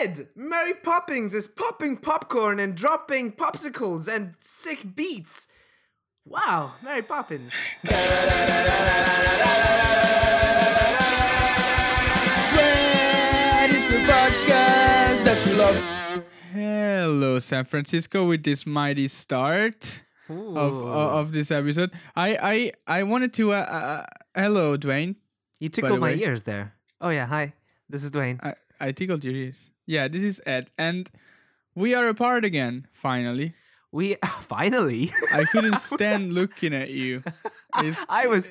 Ed, Mary Poppins is popping popcorn and dropping popsicles and sick beats. Wow, Mary Poppins. podcast that you love. Hello, San Francisco, with this mighty start of Ooh. of this episode. I I I wanted to. Uh, uh, hello, Dwayne. you tickled my way. ears there. Oh yeah, hi. This is Dwayne. I I tickled your ears. Yeah, this is Ed, and we are apart again. Finally, We finally. I couldn't stand looking at you. It's- I was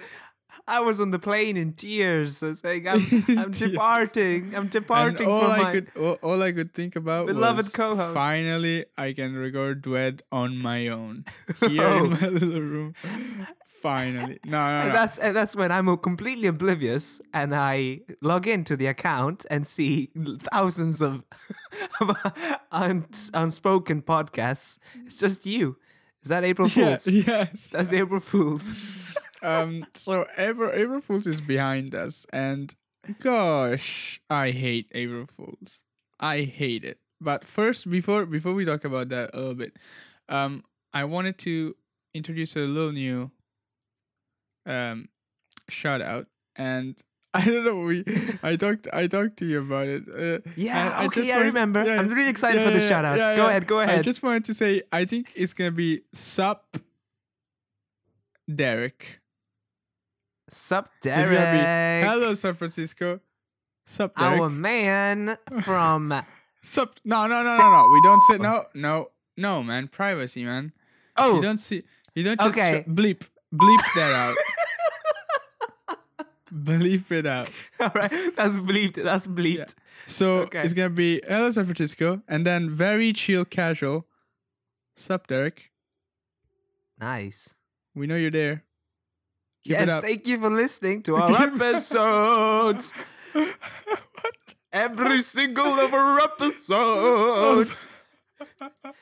I was on the plane in tears, saying I'm I'm departing. I'm And departing all from I my could all, all I could think about beloved was co-host. Finally, I can record Dwed on my own here Oh. in my little room. Finally, no, no, And no. that's and that's when I'm completely oblivious and I log into the account and see thousands of, of uns- unspoken podcasts. It's just you. Is that April Yeah, Fools? yes. That's April Fools. um. So April April Fools is behind us, and gosh, I hate April Fools. I hate it. But first, before before we talk about that a little bit, um, I wanted to introduce a little new um shout out and. I don't know. We, I talked. I talked to you about it. Uh, Yeah, and okay, just I wanted- remember. yeah, I'm really excited yeah, for the yeah, shout outs. yeah, go yeah. ahead, go ahead. I just wanted to say, I think it's gonna be Sup Derek. Sup, gonna be Derek. Hello, San Francisco. Sup, Derek. Our man from. Sup? No, no, no, no, no. We don't say no, no, no, man. Privacy, man. Oh you don't see. You don't just Okay. bleep, bleep that out. bleep it out. all right. That's bleeped. That's bleeped. So Okay. it's gonna be hello, San Francisco, and then very chill, casual. Sup, Derek. Nice. We know you're there. Keep yes, thank you for listening to our episodes. what? Every single of our episodes.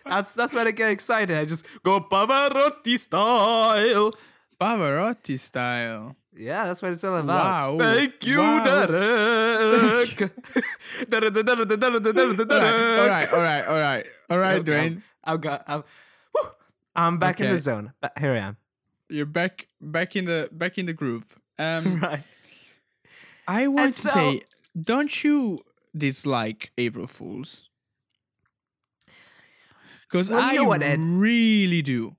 That's that's when I get excited. I just go Pavarotti style. Pavarotti style. Yeah, that's what it's all about. Wow. Thank you, Wow. Derek. All right, all right, all right, all right, Okay, Dwayne. I've got. I'm, whew, I'm back in the zone. Uh, Here I am. You're back, back in the back in the groove. Um, Right. I want to so- say, don't you dislike April Fools? Because Well, you I know what, Ed? really do.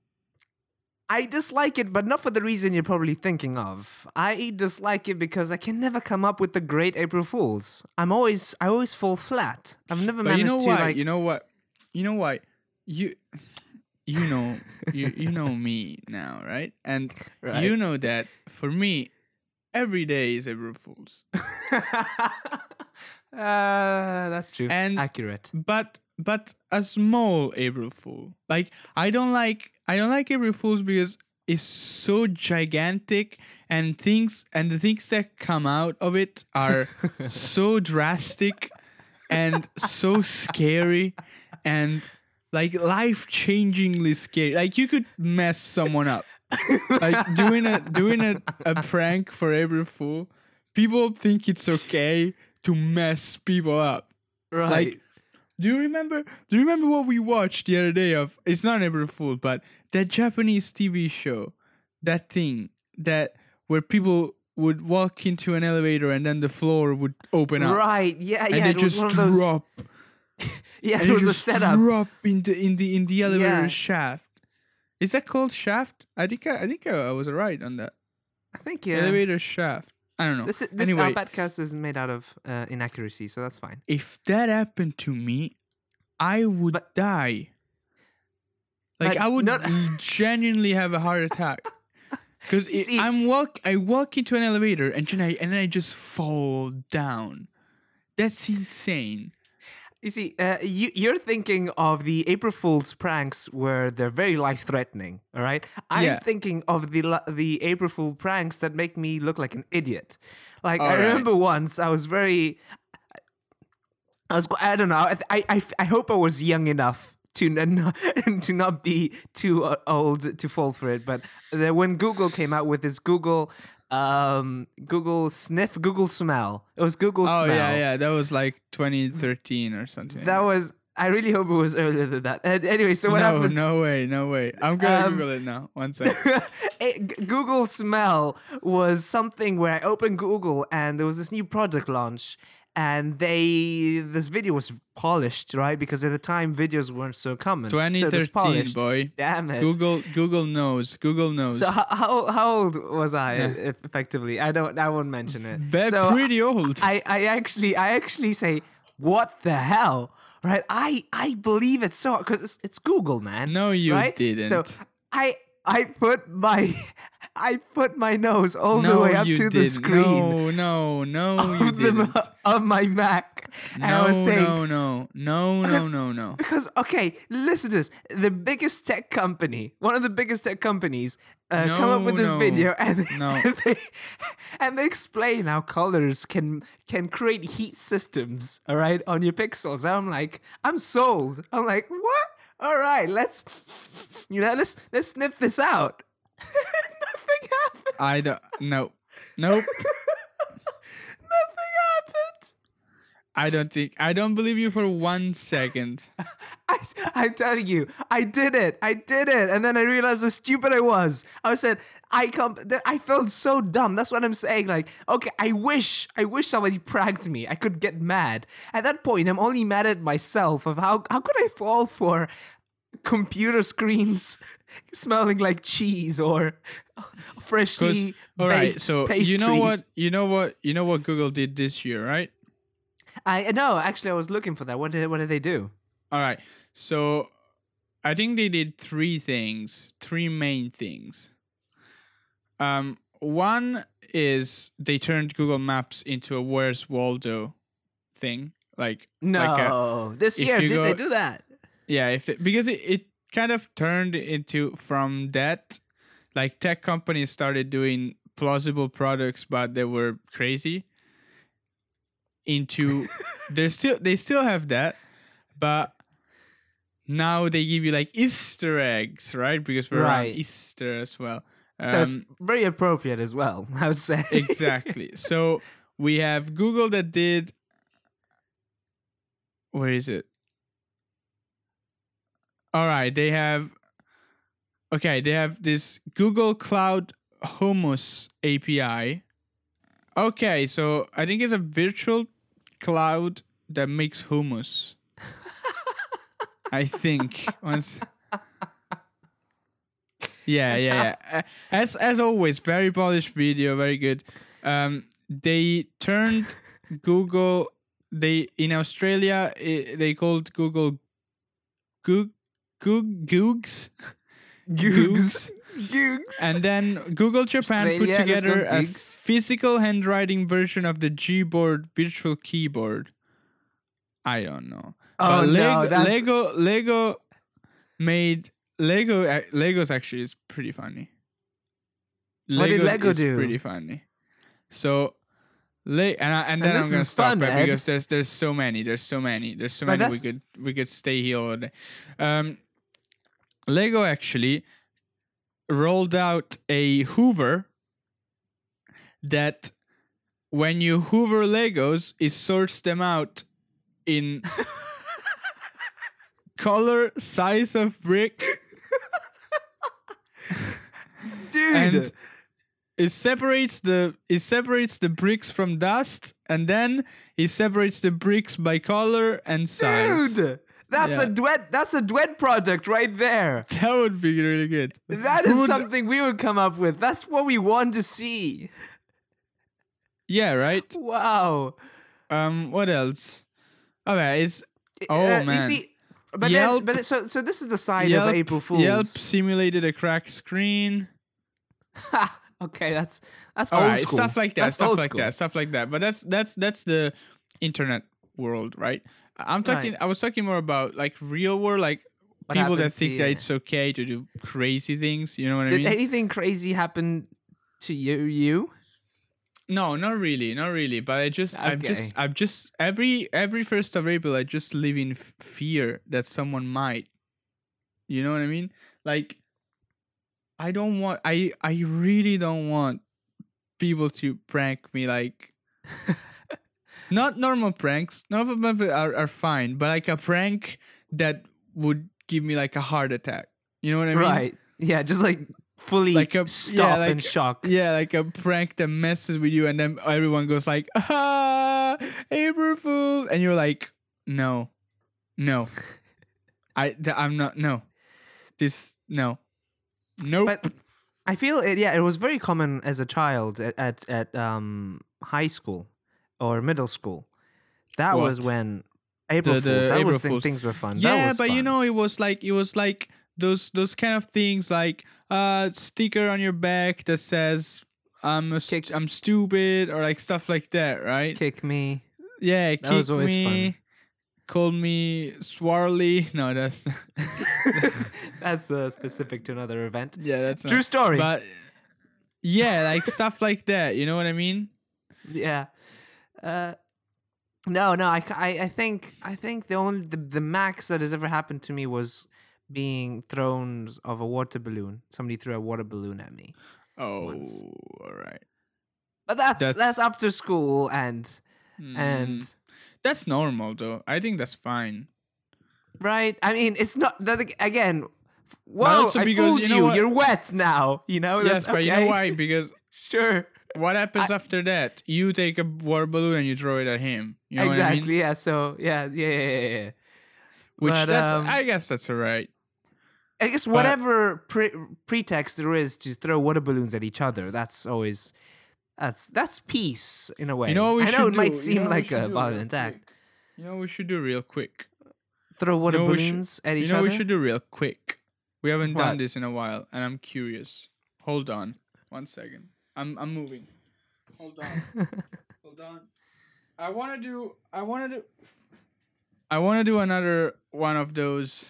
I dislike it, but not for the reason you're probably thinking of. I dislike it because I can never come up with the great April Fools. I'm always, I always fall flat. I've never But you know to why? like. You know what? You know why? You, you know, you you know me now, right? And Right. you know that for me, every day is April Fools. uh, that's true. And- Accurate. but but a small April Fool. Like I don't like I don't like April Fools because it's so gigantic and things and the things that come out of it are so drastic and so scary and like life changingly scary. Like you could mess someone up. like doing a doing a, a prank for April Fool. People think it's okay to mess people up. Right. Like, do you remember? Do you remember what we watched the other day? Of it's not April Fool, but that Japanese TV show, that thing that where people would walk into an elevator and then the floor would open up right. Yeah. and yeah. they it was just one of those. drop. Yeah. and It was a setup. drop in the in the in the elevator Yeah. shaft. Is that called shaft? I think I, I think I, I was right on that. I think yeah. Elevator shaft. I don't know. This this anyway, podcast is made out of uh, inaccuracy, so that's fine. if that happened to me, I would But- die. Like I would not- genuinely have a heart attack. Because I'm walk, I walk into an elevator and then I and then I just fall down. That's insane. You see, uh, you, you're thinking of the April Fool's pranks where they're very life threatening. All right, I'm Yeah. thinking of the the April Fool pranks that make me look like an idiot. Like I All right. remember once I was very, I was I don't know. I I I, I hope I was young enough. To not, to not be too uh, old to fall for it, but when Google came out with this Google um Google Sniff, Google Smell. It was Google Oh Smell. Oh yeah, yeah. That was like 2013 or something. That was. I really hope it was earlier than that. And anyway, so what no, happens? no way, no way. I'm gonna Um, Google it now. One sec. it, Google Smell was something where I opened Google and there was this new product launch, and they this video was polished, right? Because at the time videos weren't so common. so it was 2013, polished. boy. Damn it. Google, Google knows. Google knows. So how, how how old was I Yeah. effectively? I don't. I won't mention it. Ve- so pretty old. I, I actually I actually say what the hell, right? I I believe it so because it's, it's Google, man. No, you right? Didn't. So I I put my I put my nose all no, the way up you to the didn't. screen No, no, no, you of, the, didn't. of my Mac, and no, I was saying. no, no, no, no, no, no. Because okay, listen to this. The biggest tech company, one of the biggest tech companies, uh, come up No, with this no, video and, no. and they and they explain how colors can can create heat systems. All right, on your pixels. I'm like, I'm sold. I'm like, what? All right, let's you know let's let's sniff this out. Nothing happened. I don't. No, nope. Nothing happened. I don't think. I don't believe you for one second. I, I'm telling you, I did it. I did it, and then I realized how stupid I was. I said, I come. I felt so dumb. That's what I'm saying. Like, okay, I wish, I wish somebody pranked me. I could get mad. At that point, I'm only mad at myself of how how could I fall for computer screens smelling like cheese or freshly All right. baked So pastries. you know what? You know what? You know what Google did this year, right? I no, actually, I was looking for that. What did what did they do? All right. So I think they did three things, three main things. Um, one is they turned Google Maps into a Where's Waldo thing. Like No, like a- this year did they do that? yeah, if they, because it, it kind of turned into from that, like tech companies started doing plausible products, but they were crazy. Into they still they still have that, but now they give you like Easter eggs, right? Because we're Right. Easter as well. So it's Um, very appropriate as well, I would say. exactly. So we have Google that did. Where is it? All right, they have. Okay, they have this Google Cloud Hummus API. Okay, so I think it's a virtual cloud that makes hummus. I think once. Yeah, yeah, yeah. As as always, very polished video, very good. Um, they turned Google. They in Australia i they called Google Goog Goog Googs. Googs. Googs. And then Google Japan Australia, put together a physical handwriting version of the Gboard virtual keyboard. I don't know. Oh, But no, Lego, that's- Lego Lego made Lego ac- Legos actually is pretty funny. What did Lego is do? Pretty funny. So Le- and I, and then this I'm gonna stop fun, because there's there's so many there's so many there's so But many we could we could stay here all day. Um, Lego actually rolled out a Hoover that when you Hoover Legos, it sorts them out in color, size of brick, Dude. and it separates the it separates the bricks from dust, and then it separates the bricks by color and size. Dude. That's Yeah. a duet. That's a duet project right there. That would be really good. That is would- something we would come up with. That's what we want to see. Yeah, right. Wow. Um, what else? Okay, it's Oh, Uh, man. You see, but Yelp- then, but so so this is the side Yelp, of April Fools. Yelp simulated a cracked screen. Ha, okay, that's that's All old right, school. stuff like that, That's stuff like school. that, stuff like that. But that's that's that's the internet world, right? I'm talking. Right. I was talking more about like real world, like What people that think that it's okay to do crazy things. You know what I mean? Did anything crazy happen to you? You? no, not really, not really. But I just, I'm just, I'm just every every first of April, I just live in f- fear that someone might. You know what I mean? Like, I don't want. I I really don't want people to prank me like not normal pranks. None of them are, are fine, but like a prank that would give me like a heart attack. You know what I mean? right. Yeah, just like fully Like a- yeah, stop like- and shock. Yeah, like a prank that messes with you, and then everyone goes like, "Ah, April Fool," and you're like, "No, no, I, th- I'm not. No, this, no, nope." But I feel it. Yeah, it was very common as a child at at, at um high school or middle school. That was when April The- the Fools. I April always think things were fun. Yeah, was but you know, it was like it was like those those kind of things, like uh, sticker on your back that says. I'm a st- I'm stupid or like stuff like that, right? kick me. Yeah, That was kick always fun. me, call me Swarley. No, that's That's uh, specific to another event. yeah, that's True not- story. But yeah, like stuff like that. You know what I mean? yeah. Uh, no, no. I, I, I think I think the only the, the max that has ever happened to me was being thrown of a water balloon. Somebody threw a water balloon at me. Oh, Once. all right. But that's that's, That's- after school and and Mm, that's normal though. I think that's fine. right. I mean, it's not that again. Whoa! also I because, fooled you you. You're wet now. You know. yes, That's but you know okay. why? Because Sure. What happens after that? You take a water balloon and you throw it at him. You know what I mean? exactly. Yeah. So yeah. Yeah. Yeah. Yeah. yeah. Which But, that's um, I guess that's alright. I guess whatever pre- pretext there is to throw water balloons at each other, that's always that's that's peace in a way. You know what we I know it might do? You seem know like a violent act. quick? You know what we should do real quick. Throw water know what we should- balloons at each other. You know other. we should do real quick. We haven't done this in a while, and I'm curious. Hold on, one second. I'm I'm moving. Hold on. Hold on. I want to do. I want to do. I want to do another one of those.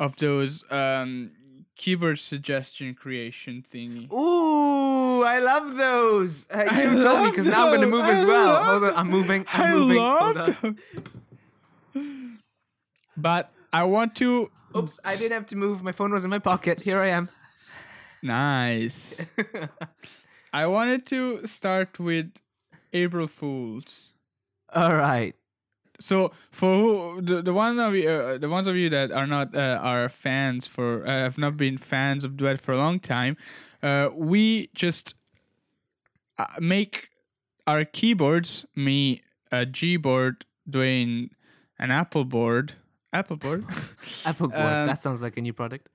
Of those um keyboard suggestion creation thingy. Ooh, I love those. Uh, I you told me because now I'm gonna move those. as well. Hold on, I'm moving. I'm I moving. love Hold on. But I want to. Oops, I didn't have to move. My phone was in my pocket. Here I am. Nice. I wanted to start with April Fools. All right. So for who, the the one of you, uh, the ones of you that are not uh, are fans for uh, have not been fans of Duet for a long time, uh, we just uh, make our keyboards. Me a G board, Dwayne an Apple board. Apple board. Apple board. Um, that sounds like a new product.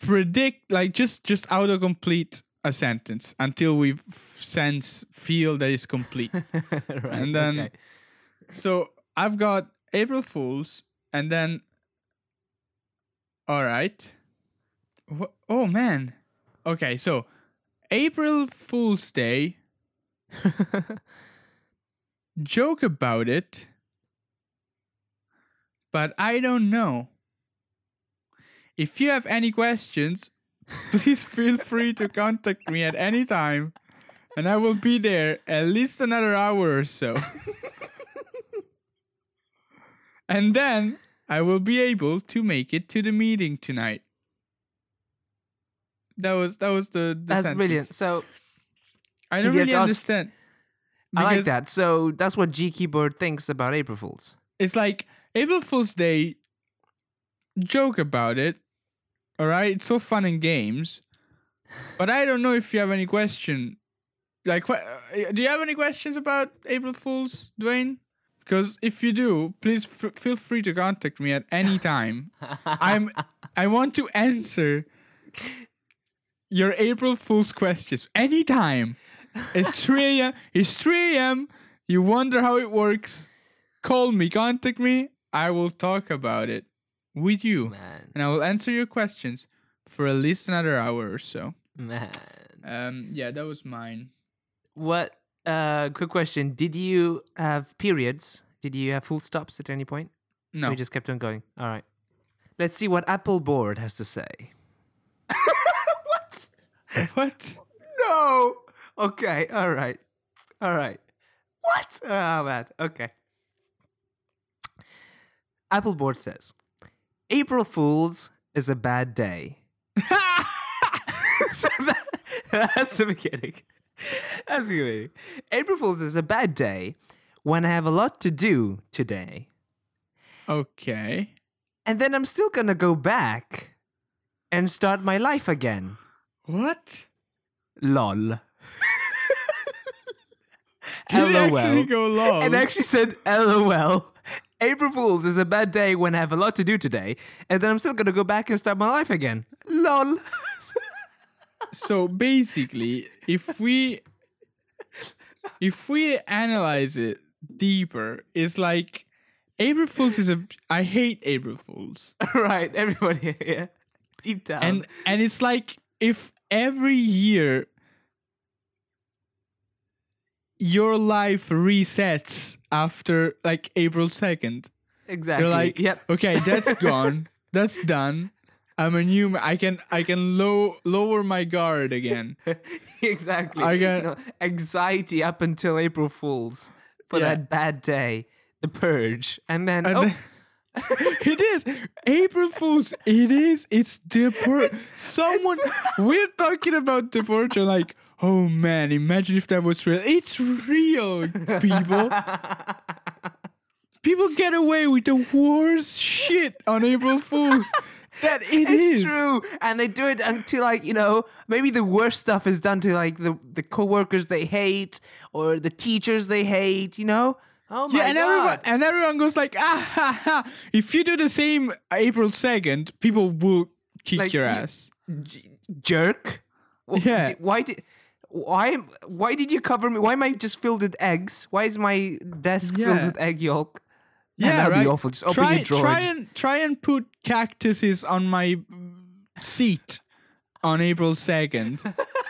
Predict like just just autocomplete a sentence until we sense feel that it's complete. right. and then- okay. so I've got April Fools, and then all right. Wh- oh man. Okay, so April Fool's Day. Joke about it, but I don't know. If you have any questions, please feel free to contact me at any time, and I will be there at least another hour or so. and then I will be able to make it to the meeting tonight. That was that was the, the That's sentence. brilliant. So I don't really to understand. I like that. So that's what G Keyboard thinks about April Fools. It's like April Fool's Day. Joke about it. All right, it's so fun in games, but I don't know if you have any question. Like, uh, do you have any questions about April Fools, Dwayne? Because if you do, please f- feel free to contact me at any time. I'm I want to answer your April Fool's questions anytime. It's 3 a.m. It's 3 a.m. You wonder how it works. Call me, contact me. I will talk about it with you. man, And I will answer your questions for at least another hour or so. man. Um, yeah, that was mine. What? Uh, quick question. Did you have periods? Did you have full stops at any point? No. We just kept on going. All right. Let's see what Apple Board has to say. what? what? No. Okay. All right. All right. What? Oh man. Okay. Apple Board says, April Fools is a bad day. so that, that's the beginning. That's me. April Fool's is a bad day when I have a lot to do today. Okay. And then I'm still gonna go back and start my life again. What? Lol. Did it LOL. actually go long? And actually said LOL. April Fool's is a bad day when I have a lot to do today, and then I'm still gonna go back and start my life again. LOL. so basically, if we if we analyze it deeper, it's like April Fools is a I hate April Fools. right, everybody here. Deep down. And and it's like if every year your life resets after like April 2nd. exactly. You're like, yep. okay, that's gone. That's done. I'm a new ma- I can I can low lower my guard again. exactly. I got- know, anxiety up until April Fools for Yeah. that bad day, the purge, and then And oh, then- it is April Fools. It is. It's Deport. Someone we're talking about Deporture like, oh man, imagine if that was real. It's real, people. People get away with the worst shit on April Fools. That it it's is. true, and they do it until like you know maybe the worst stuff is done to like the the coworkers they hate or the teachers they hate. You know. Oh my Yeah, and god. everyone and everyone goes like, ah ha ha. If you do the same April second, people will kick Like, your ass. J- jerk. Yeah. d- Why did? Why? Why did you cover me? Why am I just filled with eggs? Why is my desk filled with egg yolk? Man, Yeah, that'd right. be awful. Just open your drawer. Try just- and try and put cactuses on my seat on April second.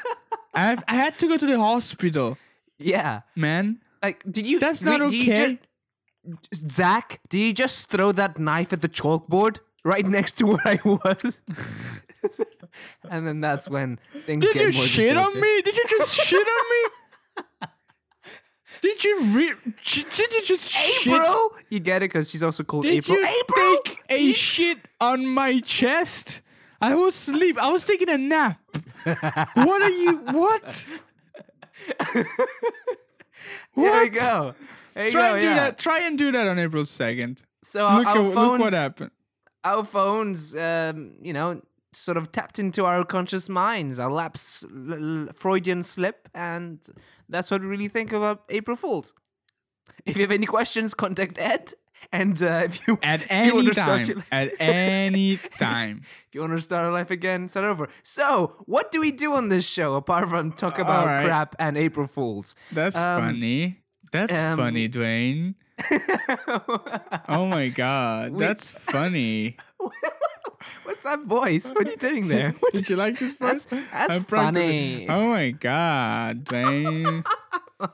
I I had to go to the hospital, yeah. man. Like, did you? That's not did okay. ju- Zach, did you just throw that knife at the chalkboard right next to where I was? and then that's when things get. Did get you more shit on me? Did you just shit on me? Did you re- Did you just shit? April, you get it because she's also called Did April. you April, take a shit on my chest? I was asleep. I was taking a nap. what are you? What? There What? you go. There you Try go, and do yeah. that. Try and do that on April second. So our, Look, our at, phones, look what happened. our phones, um, you know, sort of tapped into our conscious minds, our lapse, l- l- Freudian slip, and that's what we really think about April Fools. If you have any questions, contact Ed. And uh, if you At you any to start time. your- At any time. if you want to start our life again, start over. So, what do we do on this show apart from talk about right. crap and April Fools? That's Um, funny. That's um, funny, Dwayne. Oh my god, We- that's funny. What's that voice? What are you doing there? What Did you like this voice? That's- that's funny. Oh my god, Dwayne.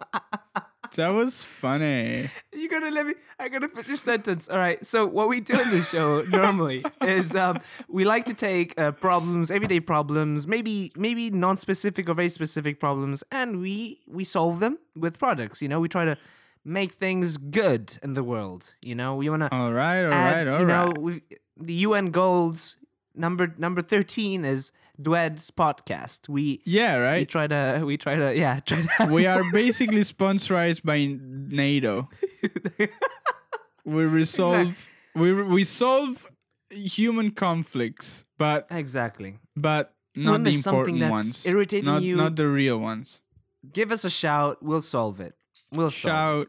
that was funny. You gotta let me. I gotta finish your sentence. All right. So what we do in this show normally is um, we like to take uh, problems, everyday problems, maybe maybe non-specific or very specific problems, and we we solve them with products. You know, we try to make things good in the world. You know, we wanna All right, all add. right, all you right. know, we the UN goals number number thirteen is Dwed's podcast. We Yeah, right. we try to we try to yeah try to We are basically sponsored by NATO. We resolve we we solve human conflicts, but exactly. but not When the important that's ones. irritating not, you- not the real ones. Give us a shout. We'll solve it. We'll Shout,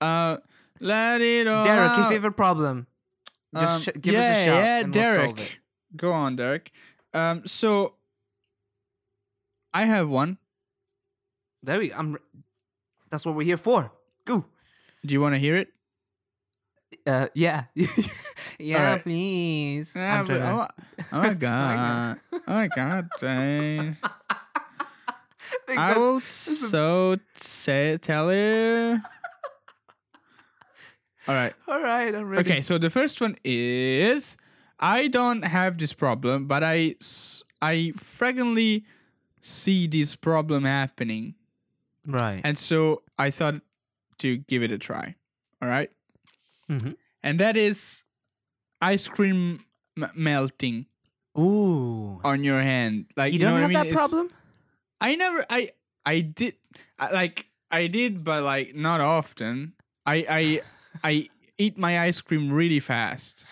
uh, let it all. Derek, out. you have a problem, just Um, sh- give yeah, us a shout Yeah, and we'll Derek. it. Go on, Derek. Um, so I have one. There we. I'm. That's what we're here for. Go. Do you want to hear it? Uh, yeah. yeah, Alright. please. Yeah, but- oh, oh my god! oh my god! Dang. I I will so say tell you. All right. All right, I'm ready. Okay, so the first one is I don't have this problem, but I, I frequently see this problem happening, Right. and so I thought to give it a try. All right, Mhm. and that is ice cream m- melting Ooh. on your hand. Like You know don't have I mean? that It's- problem? I never. I I did. I, like I did, but like not often. I I I eat my ice cream really fast.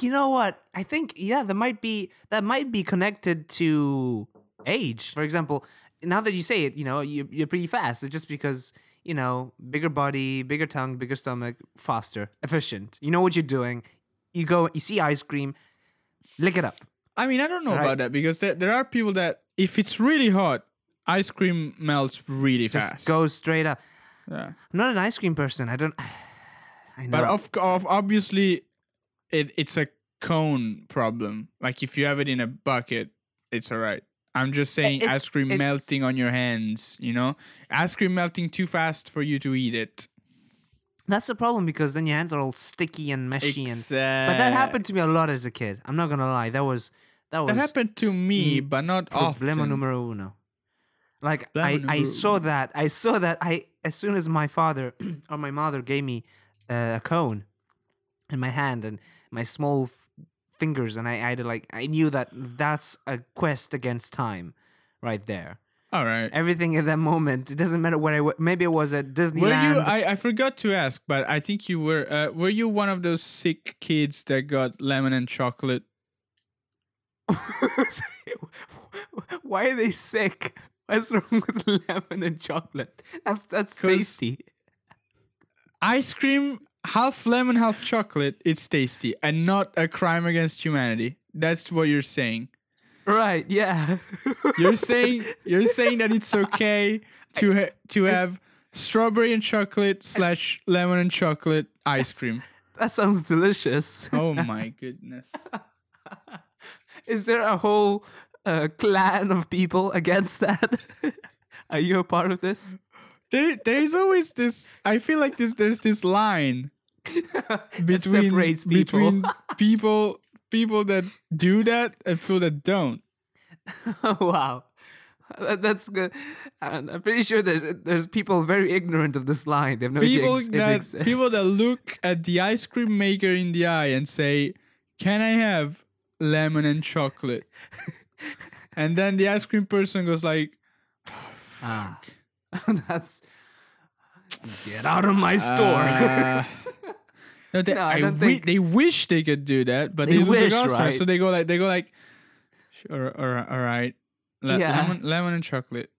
You know what? I think yeah, that might be that might be connected to age. For example, now that you say it, you know, you you're pretty fast. It's just because you know, bigger body, bigger tongue, bigger stomach, faster, efficient. You know what you're doing. You go, you see ice cream, lick it up. I mean, I don't know Right. about that because there, there are people that if it's really hot, ice cream melts really Just fast. go straight up. Yeah. I'm not an ice cream person. I don't. I know. But of, of obviously, it it's a cone problem. Like if you have it in a bucket, it's alright. I'm just saying it's- ice cream melting on your hands. You know, ice cream melting too fast for you to eat it. That's the problem because then your hands are all sticky and meshy and. But that happened to me a lot as a kid. I'm not gonna lie. That was that was That happened to me, mm, but not problema often. numero uno. Like Problema I, I saw that. I saw that. I as soon as my father or my mother gave me uh, a cone in my hand and my small f- fingers, and I, I had to like I knew that that's a quest against time, right there. All right. Everything in that moment. It doesn't matter where I w- maybe it was at Disneyland. Were you? I, I forgot to ask, but I think you were. Uh, were you one of those sick kids that got lemon and chocolate? Why are they sick? What's wrong with lemon and chocolate? That's that's tasty. Ice cream, half lemon, half chocolate. It's tasty and not a crime against humanity. That's what you're saying. Right? Yeah. You're saying you're saying that it's okay to ha- to have strawberry and chocolate slash lemon and chocolate ice cream. that sounds delicious. Oh my goodness. Is there a whole uh, clan of people against that? Are you a part of this? There, there is always this. I feel like this. There's this line between separates people. between people people that do that and people that don't. wow. That- That's good. And I'm pretty sure there's there's people very ignorant of this line. They have no People idea ex- it that exists. people that look at the ice cream maker in the eye and say, "Can I have lemon and chocolate?" and then the ice cream person goes like, Ah. That's get out of my store. Uh, no, they, No, I I don't wi- think- they wish they could do that, but They they, wish, the right? So they go like they go like, sure, all right, all right. Le- Yeah. lemon, lemon and chocolate.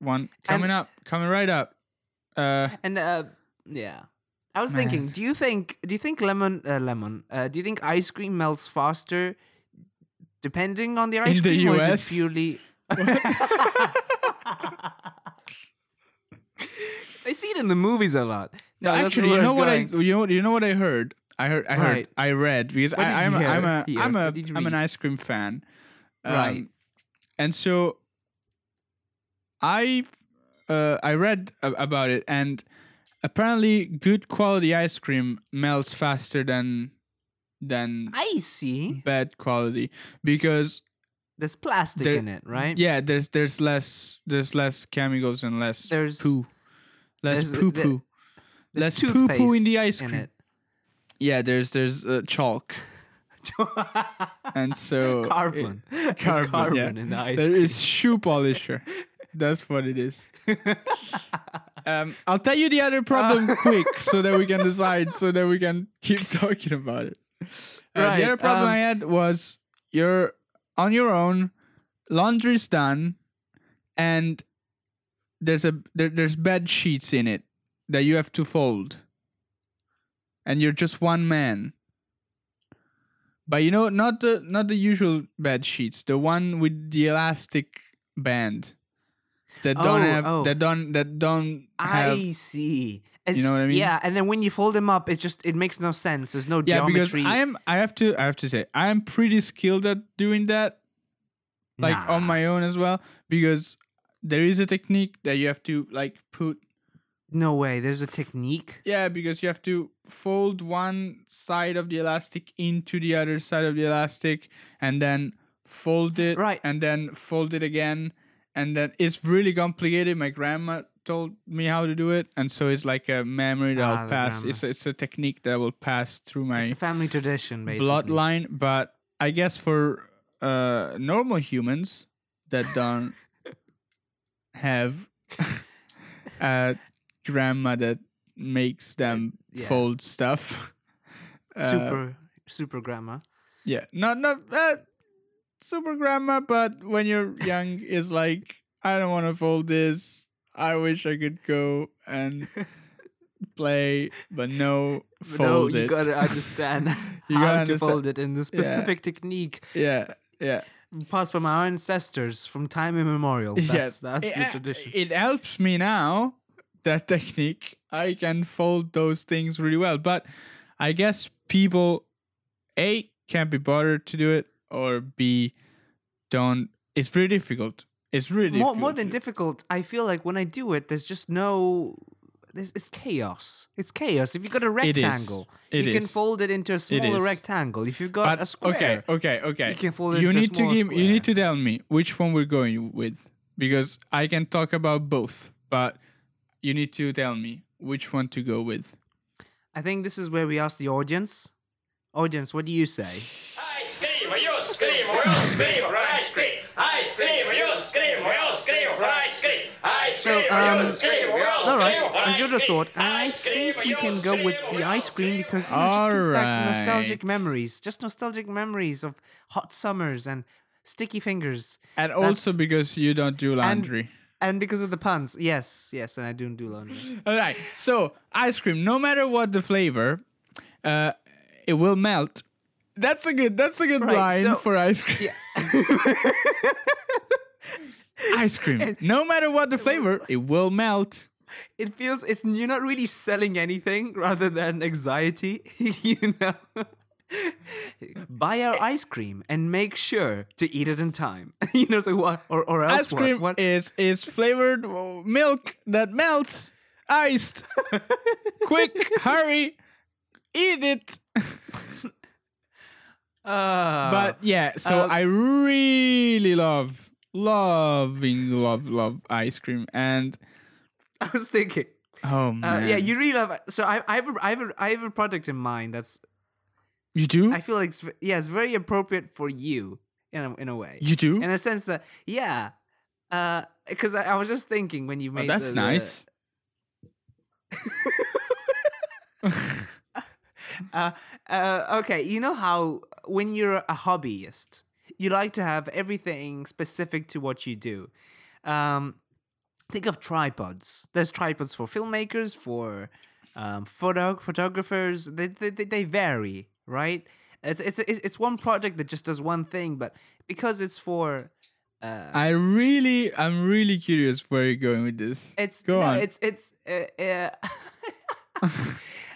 One coming up, coming right up. Uh, and uh, yeah, I was Man. thinking. Do you think? Do you think lemon? Uh, lemon. Uh, do you think ice cream melts faster, depending on the ice In the cream, or is US? it purely? I see it in the movies a lot. No, actually, you know what I you know you know what I heard. I heard I heard Right. I read because What I, I'm, you a, I'm a Hear? I'm a What did you I'm an ice cream fan. Right. Um, and so I uh, I read a- about it and apparently good quality ice cream melts faster than than I see. bad quality because There's plastic There- in it, right? yeah there's there's less there's less chemicals and less There's- poo less there's- poo there- poo less poo poo in the ice cream it. yeah there's there's uh, chalk and so it- carbon. There's carbon, carbon yeah. in the ice There cream. is shoe polisher. That's what it is. Um, I'll tell you the other problem quick so that we can decide, so that we can keep talking about it. Uh, Right, the other problem um, I had was you're on your own, laundry's done, and there's a there, there's bed sheets in it that you have to fold, and you're just one man. But you know, not the not the usual bed sheets, the one with the elastic band that don't Oh, have oh. that don't that don't have I see. It's, know what I mean? Yeah, and then when you fold them up, it just it makes no sense. There's no yeah because geometry. I am I have to I have to say I am pretty skilled at doing that like on my own as well because there is a technique that you have to like put No way. There's a technique. yeah because you have to fold one side of the elastic into the other side of the elastic and then fold it Right. and then fold it again and then it's really complicated my grandma told me how to do it and so it's like a memory that Ah, I'll pass grandma. it's a, it's a technique that will pass through my It's a family tradition, basically. bloodline, but I guess for uh normal humans that don't have a grandma that makes them Yeah. fold stuff. Uh, super super grandma. Yeah, not not uh, super grandma, but when you're young, is like I don't want to fold this. I wish I could go and play, but no, fold no, you it. gotta understand You how gotta to understand- fold it in the specific technique yeah, yeah. Passed from our ancestors from time immemorial. That's yes, that's it, the tradition. It helps me now. That technique, I can fold those things really well. But I guess people, a can't be bothered to do it, or b don't. It's very difficult. It's really more more than difficult. I feel like when I do it, there's just no. There's, it's chaos. It's chaos. If you've got a It is. rectangle, It you can fold it into a smaller rectangle. If you've got But a square, okay, okay, okay. you can fold it you into a need to smaller give. You need to tell me which one we're going with because I can talk about both, but you need to tell me which one to go with. I think this is where we ask the audience. Audience, what do you say? Ice cream, io scrivo, io scrivo for ice cream. Ice cream, io scrivo, io scrivo for ice cream. Ice So, cream, um, io scrivo, io All right, scrivo for I ice give it a thought, and I think we can go with the ice cream because you know, it just gives back Alright. nostalgic memories, just nostalgic memories of hot summers and sticky fingers, And also because you don't do laundry. and because of the puns. Yes, yes, and I don't do laundry. All right. So ice cream, no matter what the flavor, uh, it will melt. That's a good. That's a good Right, line so- for ice cream. ice cream, no matter what the flavor, it will melt. it feels it's you're not really selling anything rather than anxiety, you know. Buy our ice cream and make sure to eat it in time. you know, so what or, or else Ice cream what? what? is is flavored uh, milk that melts, iced. Quick, hurry, eat it. Uh, but yeah, so um, I really love, loving, love, love ice cream, and I was thinking, oh uh, man, yeah, you really love. So I, I have, a, I have, a, I have a product in mind that's you do, I feel like it's, yeah, it's very appropriate for you in a, in a way. you do. in a sense that yeah, because I, I was just thinking when you Oh, made that's the- the- nice. uh, uh, okay, you know how when you're a hobbyist, you like to have everything specific to what you do. Um, think of tripods. There's tripods for filmmakers, for um, photo photographers. They, they they vary, right? It's it's it's it's one project that just does one thing, but because it's for uh, I really, I'm really curious where you're going with this. It's Go no, on. It's it's uh, uh,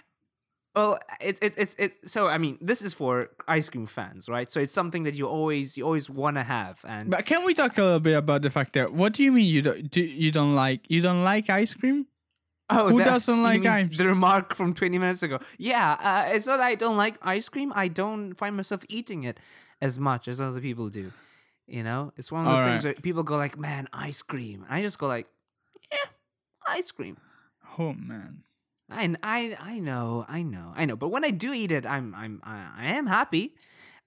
well, it's it's it's it's so. I mean, this is for ice cream fans, right? So it's something that you always you always want to have, and But can we talk a little bit about the fact that what do you mean you don't do you don't like you don't like ice cream? oh, who that- doesn't like ice- The remark from twenty minutes ago. Yeah, uh, it's not that I don't like ice cream. I don't find myself eating it as much as other people do. You know, it's one of those things Alright. where people go like, "Man, ice cream." I just go like, "Yeah, ice cream." Oh man. I, I I know I know I know, but when I do eat it, I'm I'm I, I am happy.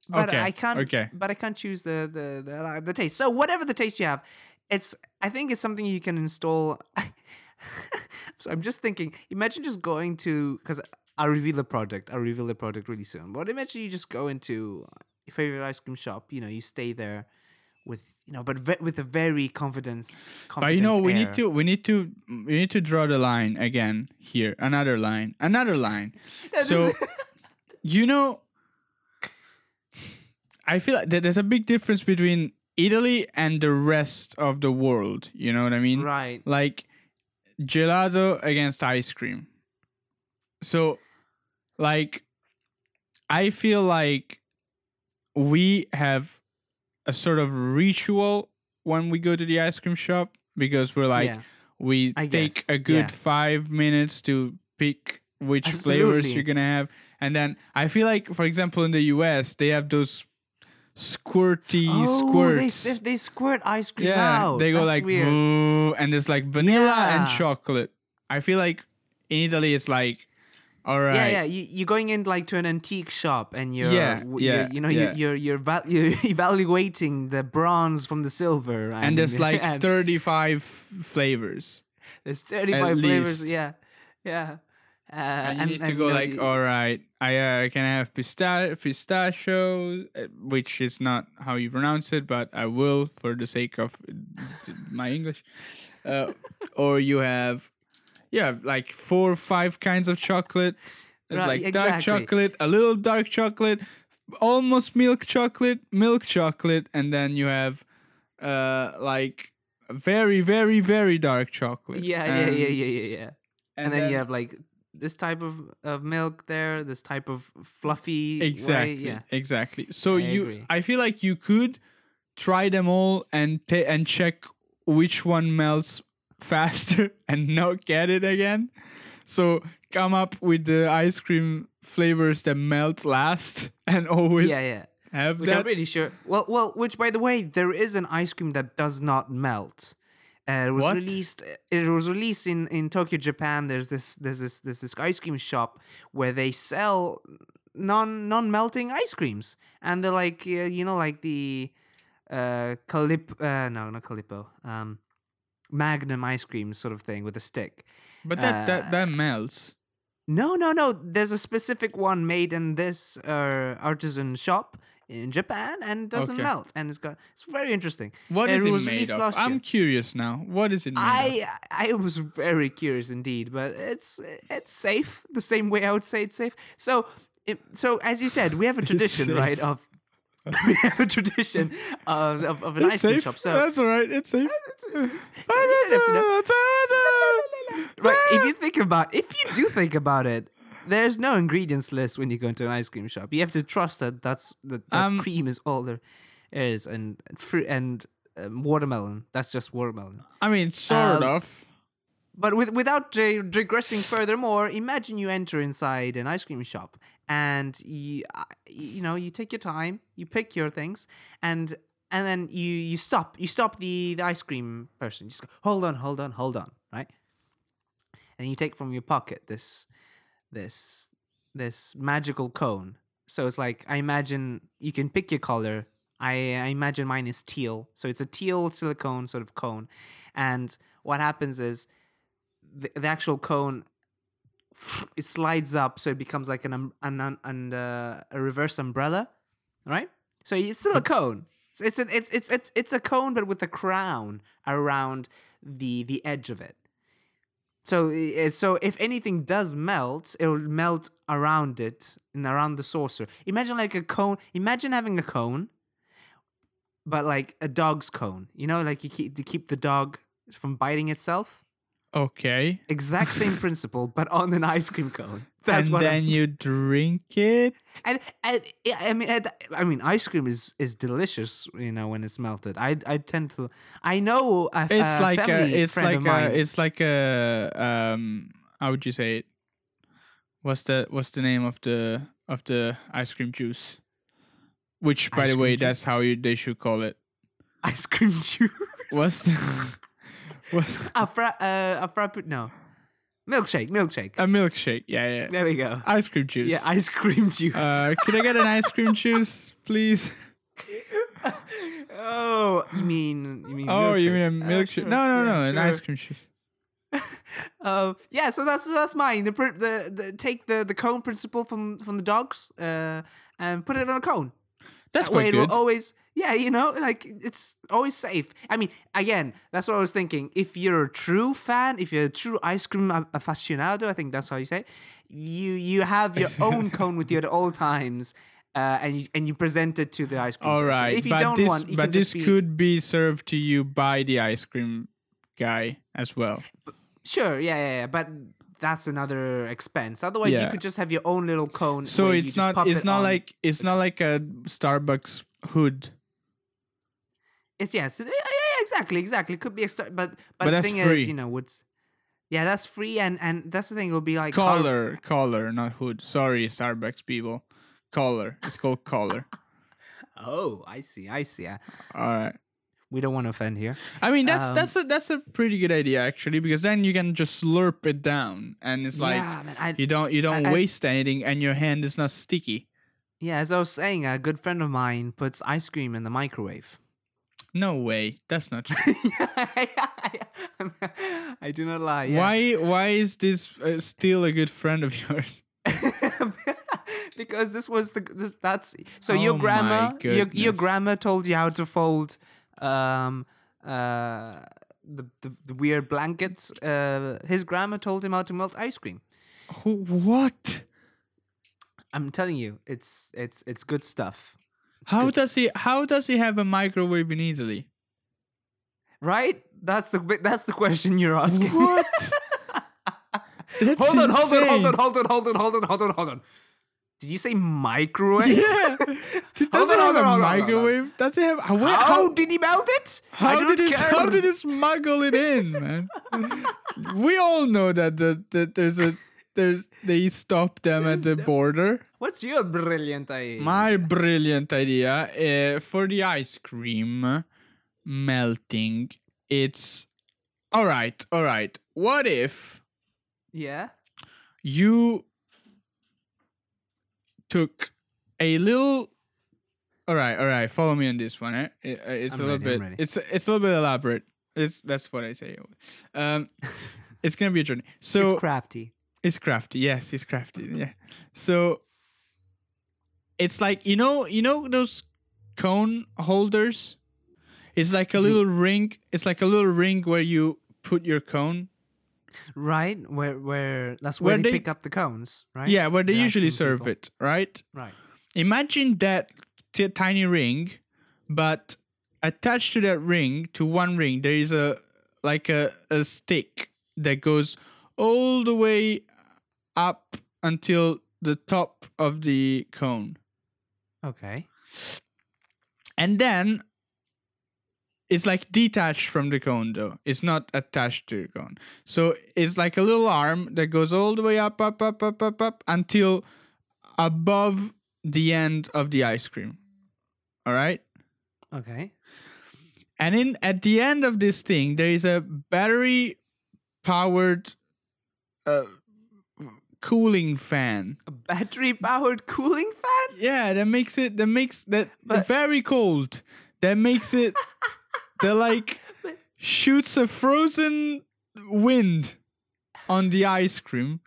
But Okay, I can't. okay. But I can't choose the the, the the taste. So whatever the taste you have, it's I think it's something you can install. so I'm just thinking. Imagine just going to because I'll reveal the product. I'll reveal the product really soon. But imagine you just go into your favorite ice cream shop. You know, you stay there with you know, but ve- with a very confidence. But you know, we air. need to we need to we need to draw the line again here. Another line. Another line. So you know I feel like there's a big difference between Italy and the rest of the world. You know what I mean? right. like gelato against ice cream. So, like, I feel like we have a sort of ritual when we go to the ice cream shop because we're like, Yeah. we I take guess, a good yeah. five minutes to pick which flavors you're gonna have, and then I feel like, for example, in the U.S. they have those squirty Oh, squirts. they they squirt ice cream Yeah, out. they go That's like weird. And there's like vanilla and chocolate. I feel like in Italy it's like, all right, Yeah, yeah. You, you're going in like to an antique shop, and you're, Yeah, w- yeah, you're you know, yeah. you're you're you're, val- you're evaluating the bronze from the silver, and, and there's like and, 35 flavors. There's 35 flavors. least. Yeah, yeah. Uh, and you need to you go know, like, all right, I uh, can I have pista- pistachio, uh, which is not how you pronounce it, but I will for the sake of uh, my English. Uh, or you have, have like four or five kinds of chocolates. It's Right, like dark chocolate, a little dark chocolate, almost milk chocolate, milk chocolate, and then you have, uh, like very, very, very dark chocolate. yeah, yeah, And- yeah, yeah, yeah, yeah. And, then, you have like this type of, of milk there, this type of fluffy. way, exactly yeah. exactly so I you agree. i feel like you could try them all and ta- and check which one melts faster and not get it again so come up with the ice cream flavors that melt last and always Yeah, yeah. have Which that I'm pretty sure. Well, well. Which, by the way, there is an ice cream that does not melt. Uh, it was What? released. It was released in, in Tokyo, Japan. There's this there's this there's this ice cream shop where they sell non non melting ice creams, and they're like uh, you know like the uh calip uh no not calippo um magnum ice cream sort of thing with a stick. but that, uh, that that melts No, no, no. There's a specific one made in this uh, artisan shop in Japan and doesn't Okay. melt, and it's got it's very interesting. What is it it made released of last i'm year. curious now what is it made of? I I was very curious indeed, but it's it's safe the same way I would say it's safe. So it, so as you said, we have a tradition, right? Of we have a tradition of of, of an It's ice cream safe. shop. So that's all right it's safe you don't have. Right, if you think about if you do think about it, there's no ingredients list when you go into an ice cream shop. You have to trust that that's that, that Um, cream is all there is, and fruit and um, watermelon. That's just watermelon. i mean sure Um, of But with, without uh, digressing furthermore, imagine you enter inside an ice cream shop and you uh, you know you take your time, you pick your things, and and then you you stop you stop the the ice cream person. You just go, hold on, hold on, hold on, right? And you take from your pocket this this this magical cone. So it's like I imagine you can pick your color. I, I imagine mine is teal, so it's a teal silicone sort of cone, and what happens is the, the actual cone it slides up so it becomes like an um, an, an, an uh, a reverse umbrella right? So it's still a cone. So it's an it's it's it's it's a cone but with a crown around the the edge of it. So so if anything does melt it'll melt around it and around the saucer. Imagine like a cone imagine having a cone but like a dog's cone you know like you keep to keep the dog from biting itself okay exact same principle, but on an ice cream cone. That's and what. then I'm, you drink it and, and I mean, and- I mean, ice cream is is delicious. You know, when it's melted. I I tend to. I know. A, it's a like a, it's like a, it's like a um how would you say it what's the what's the name of the of the ice cream juice which by Ice the way juice? that's how you they should call it ice cream juice. what's the what, a fra- uh, a frappu- No, milkshake. Milkshake. a milkshake yeah yeah there we go. ice cream juice Yeah, ice cream juice. uh could i get an ice cream juice please oh, you mean you mean? oh you mean a milkshake. Uh, milkshake sure, no no yeah, no an ice cream juice Uh, yeah, so that's that's mine. The, the the take the the cone principle from from the dogs, uh, and put it on a cone. That's that way it will always yeah you know like it's always safe. I mean again that's what i was thinking. If you're a true fan if you're a true ice cream aficionado i think that's how you say it, you you have your own cone with you at all times uh, and you and you present it to the ice cream all person. right if you but don't this want you but can this be, could be served to you by the ice cream guy as well. Sure yeah, yeah yeah but that's another expense otherwise you could just have your own little cone So it's just not it's it not on. like it's not like a Starbucks hood. It's yes, yeah, yeah, exactly, exactly. Could be a start, but but, But the thing free. is, you know, what's yeah, that's free, and and that's the thing. It would be like Collar, collar, not hood. Sorry, Starbucks people. Collar. It's called collar. Oh, I see, I see. Yeah. All right. We don't want to offend here. I mean that's Um, that's a that's a pretty good idea actually because then you can just slurp it down and it's like yeah, man. I, you don't you don't as- waste anything and your hand is not sticky. yeah, as I was saying, a good friend of mine puts ice cream in the microwave. No way. That's not true. I do not lie. yeah. Why why is this uh, still a good friend of yours? because this was the this, that's so your Oh my grandma your your grandma told you how to fold um uh the the, the weird blankets. Uh, his grandma told him how to melt ice cream. What? I'm telling you, it's it's it's good stuff, How good. does he how does he have a microwave in Italy? right? That's the that's the question you're asking. What? Hold on, hold on, hold on, hold on, hold on, hold on, hold on, hold on. Did you say microwave? Yeah. He Hold on, have on, a on. microwave. Does he have? How, How, did he melt it? How did, he, care. how did he smuggle it in, man? we all know that the, that there's a there's they stop them at the border. What's your brilliant idea? My brilliant idea uh, for the ice cream melting. It's all right. All right. What if yeah. you took a little? All right. All right. Follow me on this one. Eh? It- uh, it's I'm a little ready, bit. It's it's a little bit elaborate. It's that's what I say. Um, it's gonna be a journey. So it's crafty. it's crafty. Yes, it's crafty. Yeah. So it's like you know, you know those cone holders. It's like a little ring. It's like a little ring where you put your cone. Right? Where where that's where, Where they, they- pick up the cones, right? Yeah, where they The usually serve people. it, right? Right. Imagine that t- tiny ring, but attached to that ring, to one ring, there is a like a, a stick that goes all the way up until the top of the cone. Okay. And then it's like detached from the cone though. It's not attached to the cone. So it's like a little arm that goes all the way up, up, up, up, up, up until above the end of the ice cream. All right? Okay. And in at the end of this thing, there is a battery powered uh, cooling fan. A battery powered cooling fan? Yeah, that makes it that makes that But- very cold. That makes it that like shoots a frozen wind on the ice cream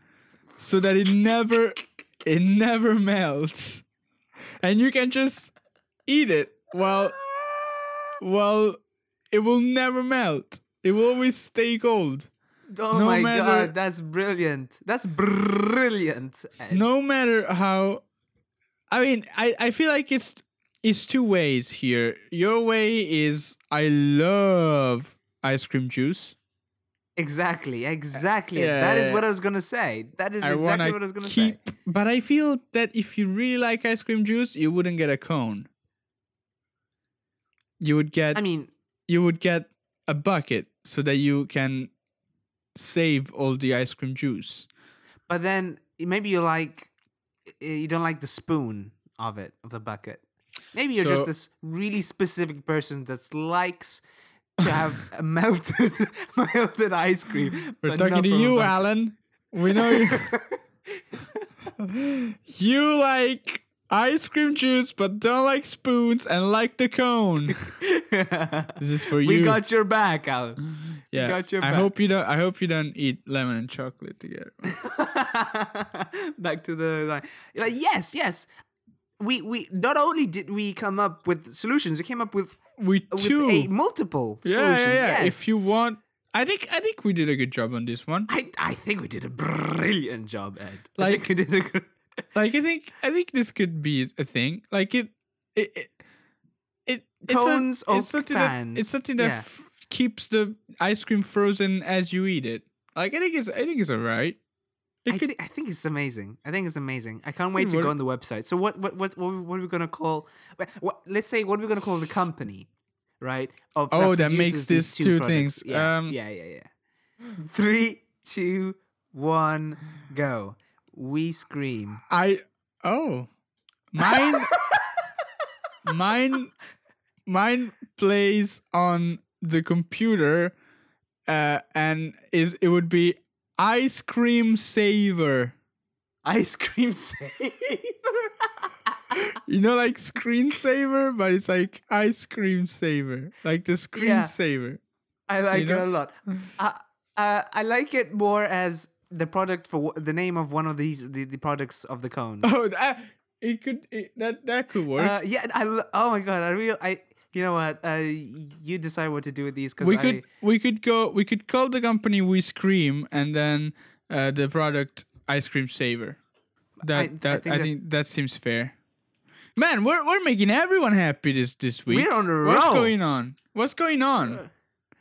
so that it never it never melts. And you can just eat it while well it will never melt. It will always stay cold. Oh No my matter- god, that's brilliant. That's brilliant. No matter how i mean i i feel like it's it's two ways here your way is i love ice cream juice Exactly, uh, exactly. Yeah, that is what. I was gonna say. That is i exactly what I was gonna keep say. but i feel that if you really like ice cream juice you wouldn't get a cone you would get I mean, you would get a bucket so that you can save all the ice cream juice but then maybe you like eh, you don't like the spoon of it of the bucket. Maybe you're So- just this really specific person that likes to have a melted melted ice cream. we're but talking to you alan we know you You like ice cream juice, but don't like spoons and like the cone. This is for you. we got your back, Alan. yeah. got your I back. hope you don't. I hope you don't eat lemon and chocolate together. back to the line. Like, yes, yes. We we not only did we come up with solutions, we came up with We with two. a multiple yeah, solutions. yeah, yeah. Yes. If you want, I think I think we did a good job on this one. I I think we did a brilliant job, Ed. I Like- think we did a good. Like I think I think this could be a thing. Like it, it, it, it it's, a- Cones of it's something that it's something that Yeah. f- keeps the ice cream frozen as you eat it. Like I think it's I think it's alright. I, could I think it's amazing. I think it's amazing. I can't wait to go on the website. So what what what what, are we gonna call? What, let's say what are we gonna call the company, right? Of Oh, that produces makes these these two things. Yeah, Um, yeah, yeah, yeah. Three, two, one, go. We scream. I oh mine mine mine plays on the computer uh and is it would be ice cream saver Ice cream saver. you know, like screensaver, but it's like ice cream saver, like the screensaver. Yeah, I like know? it a lot. Uh, uh, I like it more as the product for w- the name of one of these the, the products of the cones. Oh, that, it could it, that that could work. Uh, yeah, I oh my god, I real I you know what? Uh, you decide what to do with these because we I, could we could go we could call the company we scream and then uh, the product ice cream saver that I- I that I think that- think that seems fair man we're we're making everyone happy this this week We're on a what's going on what's going on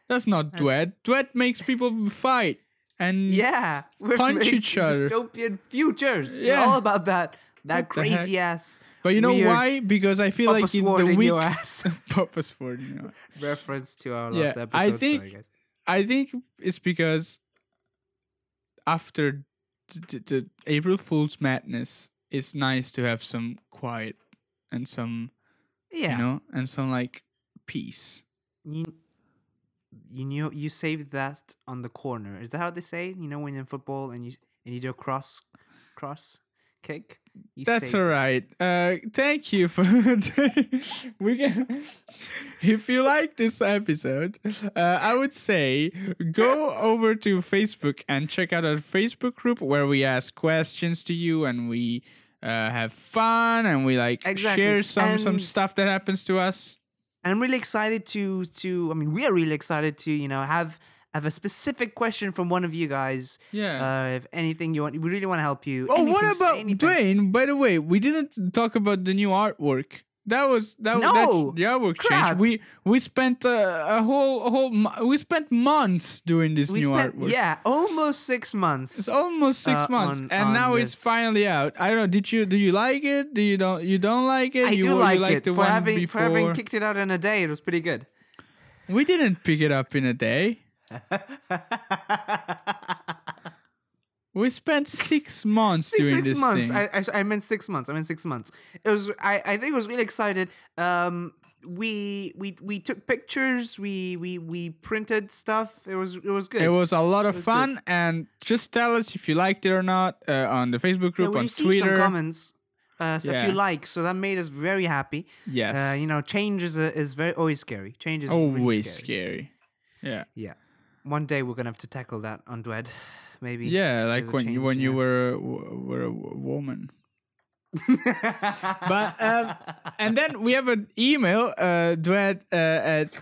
that's not duet duet makes people fight and yeah, we're punch each other. Dystopian futures. Yeah. Yeah, all about that. That What the heck? crazy ass. but you know why because i feel like in the in week ass. Papa sword in your. Reference to our Yeah, last I episode. think- sorry, guys. I think it's because after the, April Fool's madness, it's nice to have some quiet and some, Yeah. you know, and some like peace. you you know you saved that on the corner. Is that how they say? it? You know when in football and you and you do a cross cross kick. You That's all right. Uh, thank you for. we can. If you like this episode, uh, I would say go over to Facebook and check out our Facebook group where we ask questions to you and we uh, have fun and we like Exactly. share some some stuff that happens to us. And I'm really excited to to. I mean, we are really excited to you know have have a specific question from one of you guys. Yeah. Uh, if anything you want, we really want to help you. oh, what Anything, say about. Dwayne? By the way, we didn't talk about the new artwork. That was that was No! the artwork Crap. change. We we spent uh, a whole a whole we spent months doing this We new spent artwork. yeah almost six months. It's almost six uh, months, on- and on now it's finally out. I don't know. Did you do you like it? Do you don't you don't like it? I you, do you like it the for having before. for having kicked it out in a day. It was pretty good. we didn't pick it up in a day. We spent six months six, doing six this months. thing. I, I I meant six months. I meant six months. It was. I I think it was really excited. Um, we we we took pictures. We we we printed stuff. It was it was good. It was a lot of fun, good. and just tell us if you liked it or not uh, on the Facebook yeah, group, we on Twitter. some comments. Uh, so a Yeah. few likes, so that made us very happy. Yes, Uh, you know, change is is very always scary. Change is really always scary. scary. Yeah, Yeah, one day we're gonna have to tackle that on Duet, maybe. yeah, like when you when you were w- were a w- woman. But um, and then we have an email, uh, duet uh, at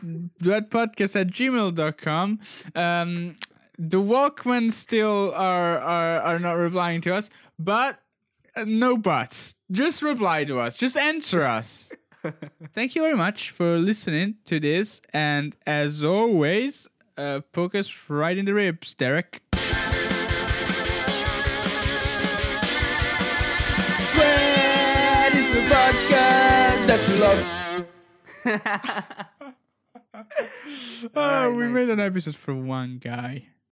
duetpodcast at gmail.com. Um, the Walkmen still are, are are not replying to us, but uh, no buts. Just reply to us. Just answer us. Thank you very much for listening to this, and as always, uh, poke us right in the ribs, Derek. Dwayne is a podcast that you love. Oh, Alright, we nice, made an episode for one guy.